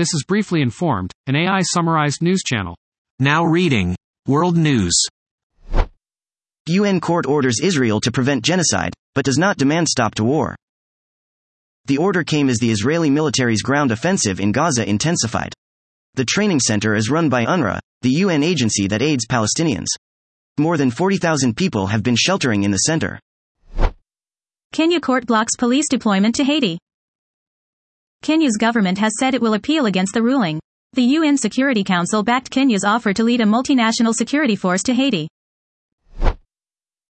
This is Briefly Informed, an AI summarized news channel. Now reading World News. UN court orders Israel to prevent genocide, but does not demand stop to war. The order came as the Israeli military's ground offensive in Gaza intensified. The training center is run by UNRWA, the UN agency that aids Palestinians. More than 40,000 people have been sheltering in the center. Kenya court blocks police deployment to Haiti. Kenya's government has said it will appeal against the ruling. The UN Security Council backed Kenya's offer to lead a multinational security force to Haiti.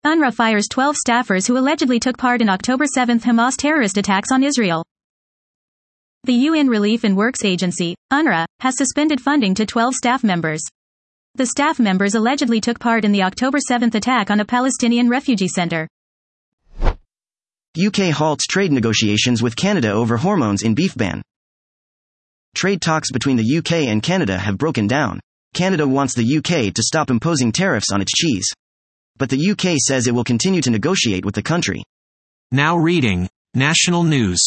UNRWA fires 12 staffers who allegedly took part in October 7 Hamas terrorist attacks on Israel. The UN Relief and Works Agency, UNRWA, has suspended funding to 12 staff members. The staff members allegedly took part in the October 7 attack on a Palestinian refugee center. UK halts trade negotiations with Canada over hormones in beef ban. Trade talks between the UK and Canada have broken down. Canada wants the UK to stop imposing tariffs on its cheese. But the UK says it will continue to negotiate with the country. Now reading National News.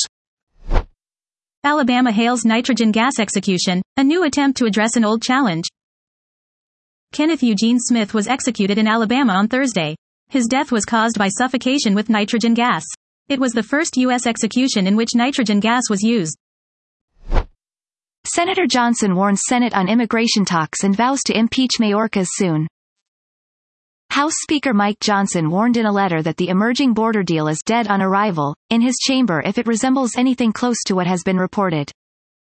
Alabama hails nitrogen gas execution, a new attempt to address an old challenge. Kenneth Eugene Smith was executed in Alabama on Thursday. His death was caused by suffocation with nitrogen gas. It was the first U.S. execution in which nitrogen gas was used. Senator Johnson warns Senate on immigration talks and vows to impeach Mayorkas soon. House Speaker Mike Johnson warned in a letter that the emerging border deal is dead on arrival, in his chamber if it resembles anything close to what has been reported.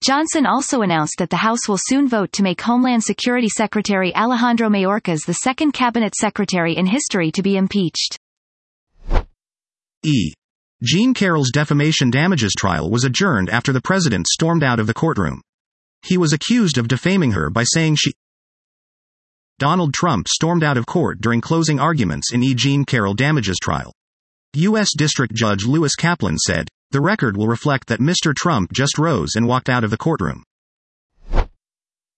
Johnson also announced that the House will soon vote to make Homeland Security Secretary Alejandro Mayorkas the second cabinet secretary in history to be impeached. E. Jean Carroll's defamation damages trial was adjourned after the president stormed out of the courtroom. He was accused of defaming her by saying she. Donald Trump stormed out of court during closing arguments in E. Jean Carroll damages trial. U.S. District Judge Lewis Kaplan said, The record will reflect that Mr. Trump just rose and walked out of the courtroom.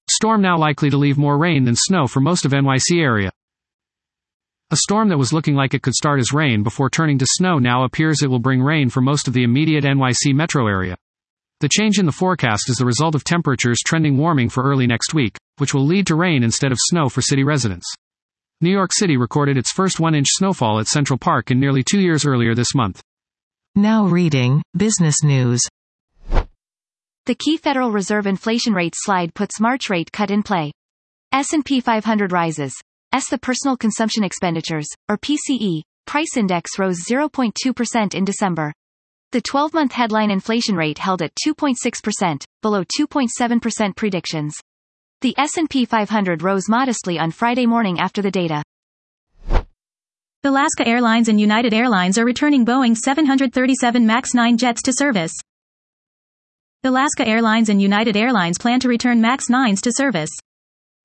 Storm now likely to leave more rain than snow for most of NYC area. A storm that was looking like it could start as rain before turning to snow now appears it will bring rain for most of the immediate NYC metro area. The change in the forecast is the result of temperatures trending warming for early next week, which will lead to rain instead of snow for city residents. New York City recorded its first one inch snowfall at Central Park in nearly two years earlier this month. Now reading Business News. The key Federal Reserve inflation rate slide puts March rate cut in play. S&P 500 rises. S the personal consumption expenditures, or PCE, price index rose 0.2% in December. The 12-month headline inflation rate held at 2.6%, below 2.7% predictions. The S&P 500 rose modestly on Friday morning after the data. Alaska Airlines and United Airlines are returning Boeing 737 MAX 9 jets to service. Alaska Airlines and United Airlines plan to return MAX 9s to service.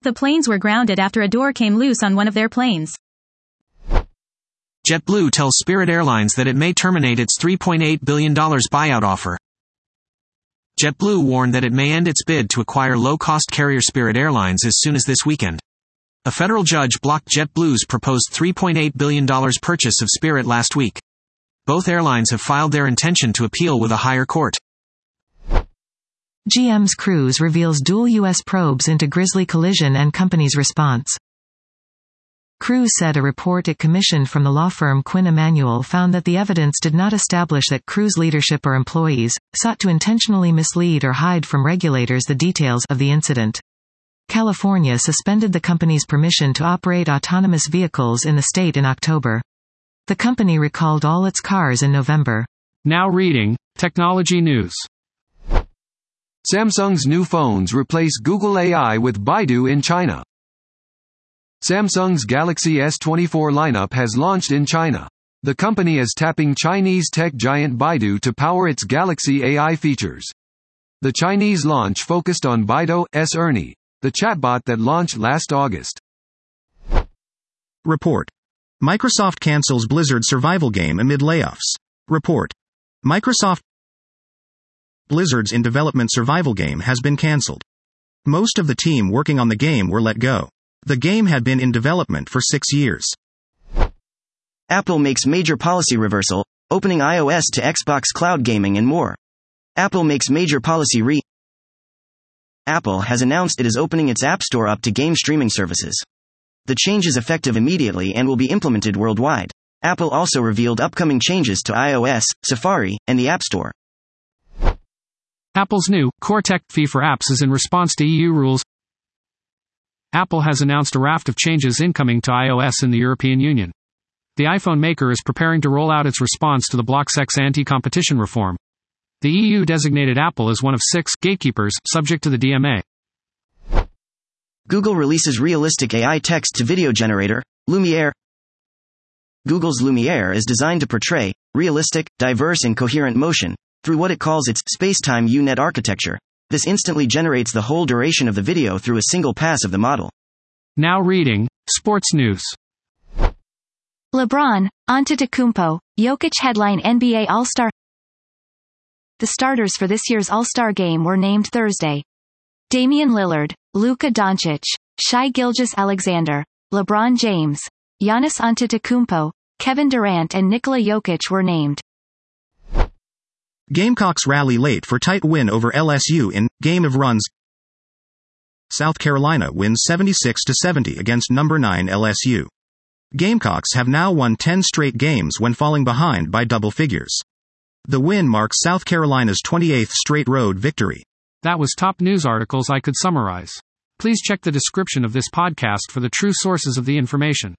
The planes were grounded after a door came loose on one of their planes. JetBlue tells Spirit Airlines that it may terminate its $3.8 billion buyout offer. JetBlue warned that it may end its bid to acquire low-cost carrier Spirit Airlines as soon as this weekend. A federal judge blocked JetBlue's proposed $3.8 billion purchase of Spirit last week. Both airlines have filed their intention to appeal with a higher court. GM's Cruise reveals dual U.S. probes into Grisly collision and company's response. Cruise said a report it commissioned from the law firm Quinn Emanuel found that the evidence did not establish that Cruise leadership or employees sought to intentionally mislead or hide from regulators the details of the incident. California suspended the company's permission to operate autonomous vehicles in the state in October. The company recalled all its cars in November. Now reading Technology News. Samsung's new phones replace Google AI with Baidu in China. Samsung's Galaxy S24 lineup has launched in China. The company is tapping Chinese tech giant Baidu to power its Galaxy AI features. The Chinese launch focused on Baidu S Ernie, the chatbot that launched last August. Report. Microsoft cancels Blizzard survival game amid layoffs. Report. Microsoft Blizzard's in development survival game has been cancelled. Most of the team working on the game were let go. The game had been in development for six years. Apple makes major policy reversal, opening iOS to Xbox cloud gaming and more. Apple makes major policy re Apple has announced it is opening its App Store up to game streaming services. The change is effective immediately and will be implemented worldwide. Apple also revealed upcoming changes to iOS, Safari, and the App Store. Apple's new Core Tech fee for apps is in response to EU rules. Apple has announced a raft of changes incoming to iOS in the European Union. The iPhone maker is preparing to roll out its response to the BlockSec's anti-competition reform. The EU designated Apple as one of six gatekeepers subject to the DMA. Google releases realistic AI text to video generator, Lumiere. Google's Lumiere is designed to portray realistic, diverse, and coherent motion through what it calls its space-time U-net architecture. This instantly generates the whole duration of the video through a single pass of the model. Now reading Sports News. LeBron, Antetokounmpo, Jokic headline NBA All-Star. The starters for this year's All-Star game were named Thursday. Damian Lillard, Luka Doncic, Shai Gilgeous-Alexander, LeBron James, Giannis Antetokounmpo, Kevin Durant and Nikola Jokic were named. Gamecocks rally late for tight win over LSU in Game of Runs. South Carolina wins 76 to 70 against number 9 LSU. Gamecocks have now won 10 straight games when falling behind by double figures. The win marks South Carolina's 28th straight road victory. That was top news articles I could summarize. Please check the description of this podcast for the true sources of the information.